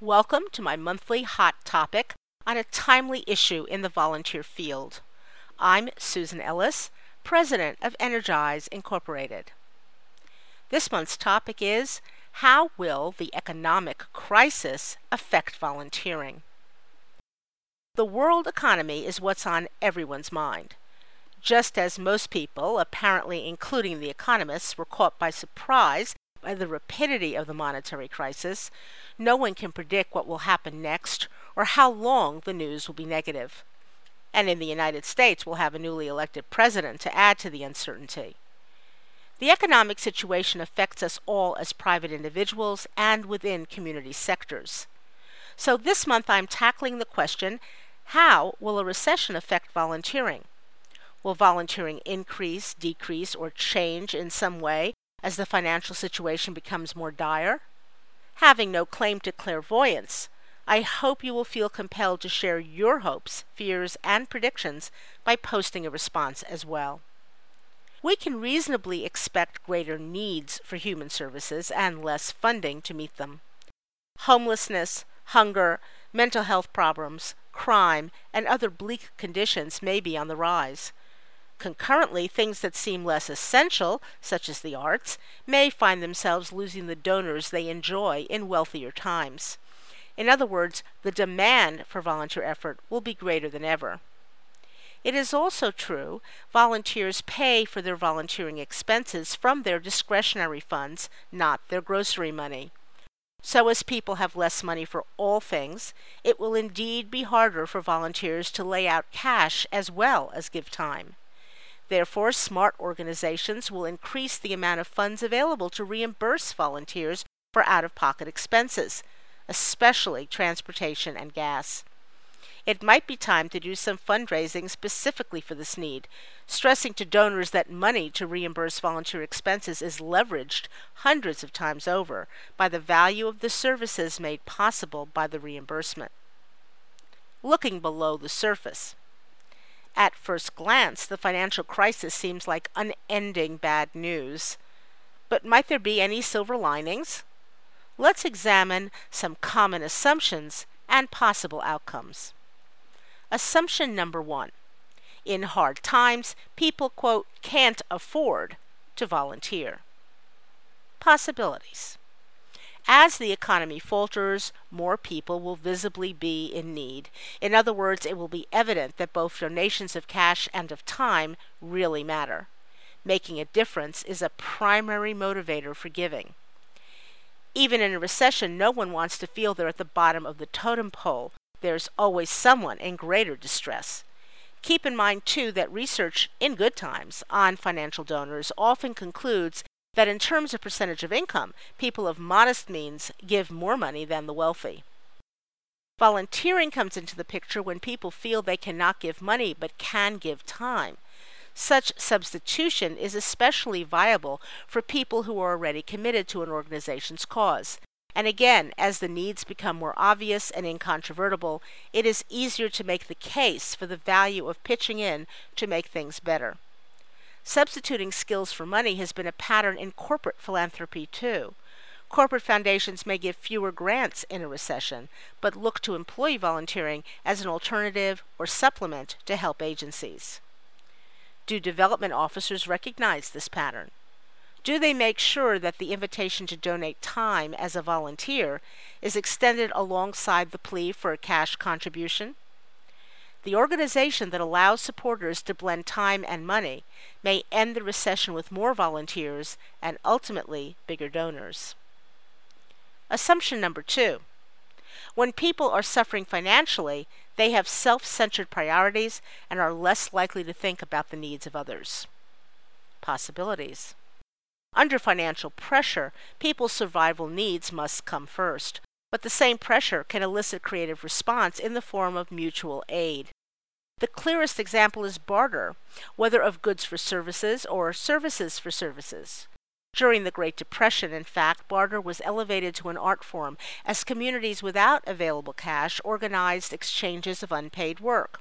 Welcome to my monthly hot topic on a timely issue in the volunteer field. I'm Susan Ellis, President of Energize Incorporated. This month's topic is How will the economic crisis affect volunteering? The world economy is what's on everyone's mind. Just as most people, apparently including the economists, were caught by surprise the rapidity of the monetary crisis, no one can predict what will happen next or how long the news will be negative. And in the United States, we'll have a newly elected president to add to the uncertainty. The economic situation affects us all as private individuals and within community sectors. So this month I'm tackling the question how will a recession affect volunteering? Will volunteering increase, decrease, or change in some way as the financial situation becomes more dire? Having no claim to clairvoyance, I hope you will feel compelled to share your hopes, fears, and predictions by posting a response as well. We can reasonably expect greater needs for human services and less funding to meet them. Homelessness, hunger, mental health problems, crime, and other bleak conditions may be on the rise. Concurrently, things that seem less essential, such as the arts, may find themselves losing the donors they enjoy in wealthier times. In other words, the demand for volunteer effort will be greater than ever. It is also true volunteers pay for their volunteering expenses from their discretionary funds, not their grocery money. So, as people have less money for all things, it will indeed be harder for volunteers to lay out cash as well as give time. Therefore, smart organizations will increase the amount of funds available to reimburse volunteers for out of pocket expenses, especially transportation and gas. It might be time to do some fundraising specifically for this need, stressing to donors that money to reimburse volunteer expenses is leveraged hundreds of times over by the value of the services made possible by the reimbursement. Looking below the surface. At first glance, the financial crisis seems like unending bad news. But might there be any silver linings? Let's examine some common assumptions and possible outcomes. Assumption number one In hard times, people, quote, can't afford to volunteer. Possibilities. As the economy falters, more people will visibly be in need. In other words, it will be evident that both donations of cash and of time really matter. Making a difference is a primary motivator for giving. Even in a recession, no one wants to feel they're at the bottom of the totem pole. There's always someone in greater distress. Keep in mind, too, that research in good times on financial donors often concludes that in terms of percentage of income, people of modest means give more money than the wealthy. Volunteering comes into the picture when people feel they cannot give money but can give time. Such substitution is especially viable for people who are already committed to an organization's cause. And again, as the needs become more obvious and incontrovertible, it is easier to make the case for the value of pitching in to make things better. Substituting skills for money has been a pattern in corporate philanthropy, too. Corporate foundations may give fewer grants in a recession, but look to employee volunteering as an alternative or supplement to help agencies. Do development officers recognize this pattern? Do they make sure that the invitation to donate time as a volunteer is extended alongside the plea for a cash contribution? The organization that allows supporters to blend time and money may end the recession with more volunteers and ultimately bigger donors. Assumption number two when people are suffering financially, they have self centered priorities and are less likely to think about the needs of others. Possibilities. Under financial pressure, people's survival needs must come first, but the same pressure can elicit creative response in the form of mutual aid. The clearest example is barter, whether of goods for services or services for services. During the Great Depression, in fact, barter was elevated to an art form as communities without available cash organized exchanges of unpaid work.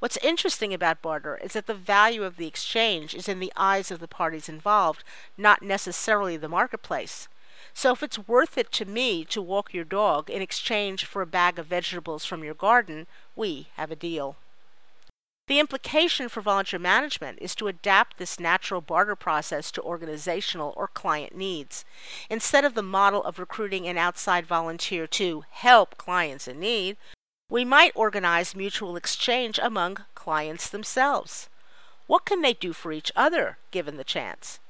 What's interesting about barter is that the value of the exchange is in the eyes of the parties involved, not necessarily the marketplace. So if it's worth it to me to walk your dog in exchange for a bag of vegetables from your garden, we have a deal. The implication for volunteer management is to adapt this natural barter process to organizational or client needs. Instead of the model of recruiting an outside volunteer to help clients in need, we might organize mutual exchange among clients themselves. What can they do for each other given the chance?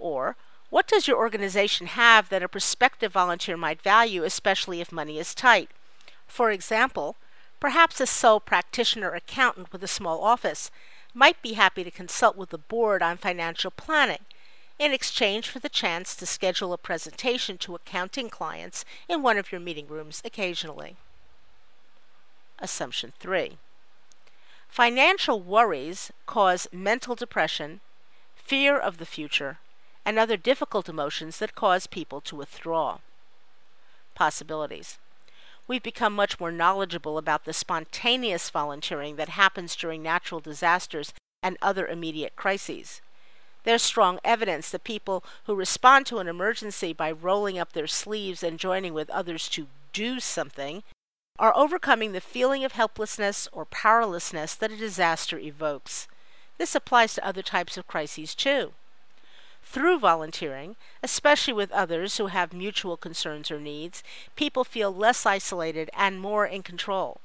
Or, what does your organization have that a prospective volunteer might value, especially if money is tight? For example, Perhaps a sole practitioner accountant with a small office might be happy to consult with the board on financial planning in exchange for the chance to schedule a presentation to accounting clients in one of your meeting rooms occasionally. Assumption 3. Financial worries cause mental depression, fear of the future, and other difficult emotions that cause people to withdraw. Possibilities we've become much more knowledgeable about the spontaneous volunteering that happens during natural disasters and other immediate crises. There's strong evidence that people who respond to an emergency by rolling up their sleeves and joining with others to do something are overcoming the feeling of helplessness or powerlessness that a disaster evokes. This applies to other types of crises too. Through volunteering, especially with others who have mutual concerns or needs, people feel less isolated and more in control.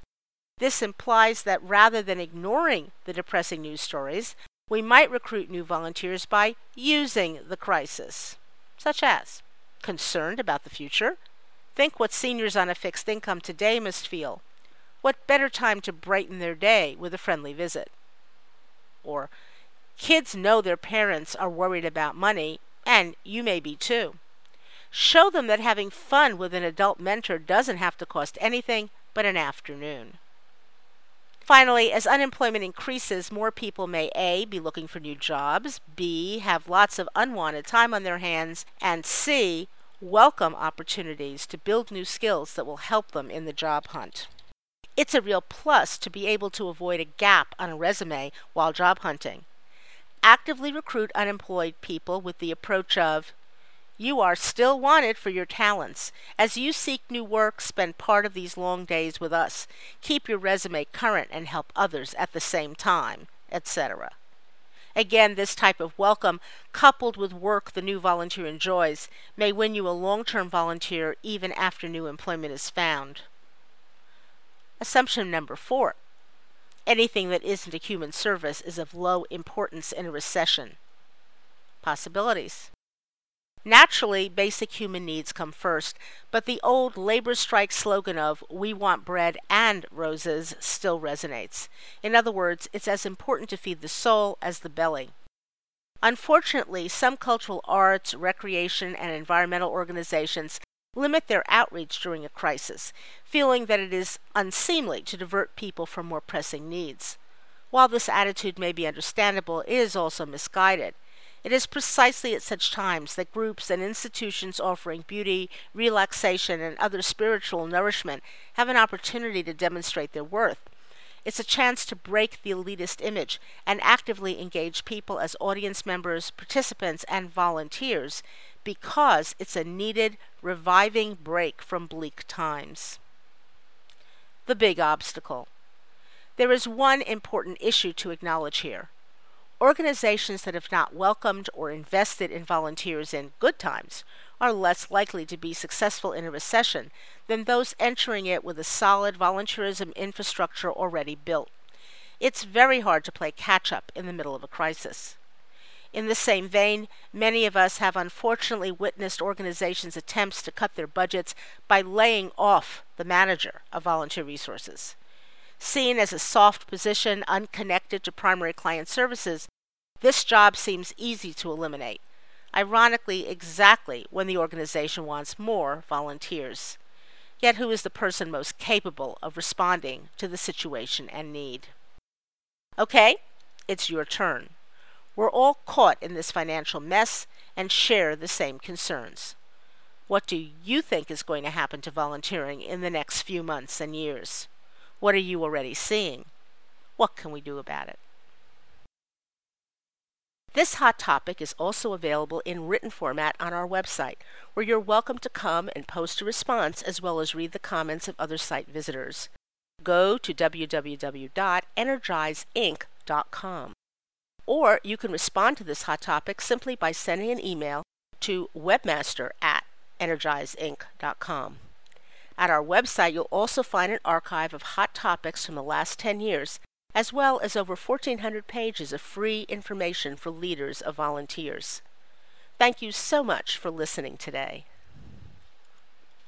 This implies that rather than ignoring the depressing news stories, we might recruit new volunteers by using the crisis, such as concerned about the future, think what seniors on a fixed income today must feel, what better time to brighten their day with a friendly visit, or Kids know their parents are worried about money, and you may be too. Show them that having fun with an adult mentor doesn't have to cost anything but an afternoon. Finally, as unemployment increases, more people may A. be looking for new jobs, B. have lots of unwanted time on their hands, and C. welcome opportunities to build new skills that will help them in the job hunt. It's a real plus to be able to avoid a gap on a resume while job hunting actively recruit unemployed people with the approach of you are still wanted for your talents. As you seek new work, spend part of these long days with us. Keep your resume current and help others at the same time, etc. Again, this type of welcome, coupled with work the new volunteer enjoys, may win you a long term volunteer even after new employment is found. Assumption number four anything that isn't a human service is of low importance in a recession. Possibilities. Naturally, basic human needs come first, but the old labor strike slogan of, we want bread and roses, still resonates. In other words, it's as important to feed the soul as the belly. Unfortunately, some cultural arts, recreation, and environmental organizations limit their outreach during a crisis, feeling that it is unseemly to divert people from more pressing needs. While this attitude may be understandable, it is also misguided. It is precisely at such times that groups and institutions offering beauty, relaxation, and other spiritual nourishment have an opportunity to demonstrate their worth. It's a chance to break the elitist image and actively engage people as audience members, participants, and volunteers because it's a needed, reviving break from bleak times. The big obstacle. There is one important issue to acknowledge here. Organizations that have not welcomed or invested in volunteers in good times are less likely to be successful in a recession than those entering it with a solid volunteerism infrastructure already built. It's very hard to play catch up in the middle of a crisis. In the same vein, many of us have unfortunately witnessed organizations' attempts to cut their budgets by laying off the manager of volunteer resources. Seen as a soft position unconnected to primary client services, this job seems easy to eliminate. Ironically, exactly when the organization wants more volunteers. Yet, who is the person most capable of responding to the situation and need? Okay, it's your turn. We're all caught in this financial mess and share the same concerns. What do you think is going to happen to volunteering in the next few months and years? What are you already seeing? What can we do about it? This hot topic is also available in written format on our website, where you're welcome to come and post a response as well as read the comments of other site visitors. Go to www.energizeinc.com. Or you can respond to this hot topic simply by sending an email to webmaster at energizeinc.com. At our website, you'll also find an archive of hot topics from the last 10 years as well as over 1,400 pages of free information for leaders of volunteers. Thank you so much for listening today.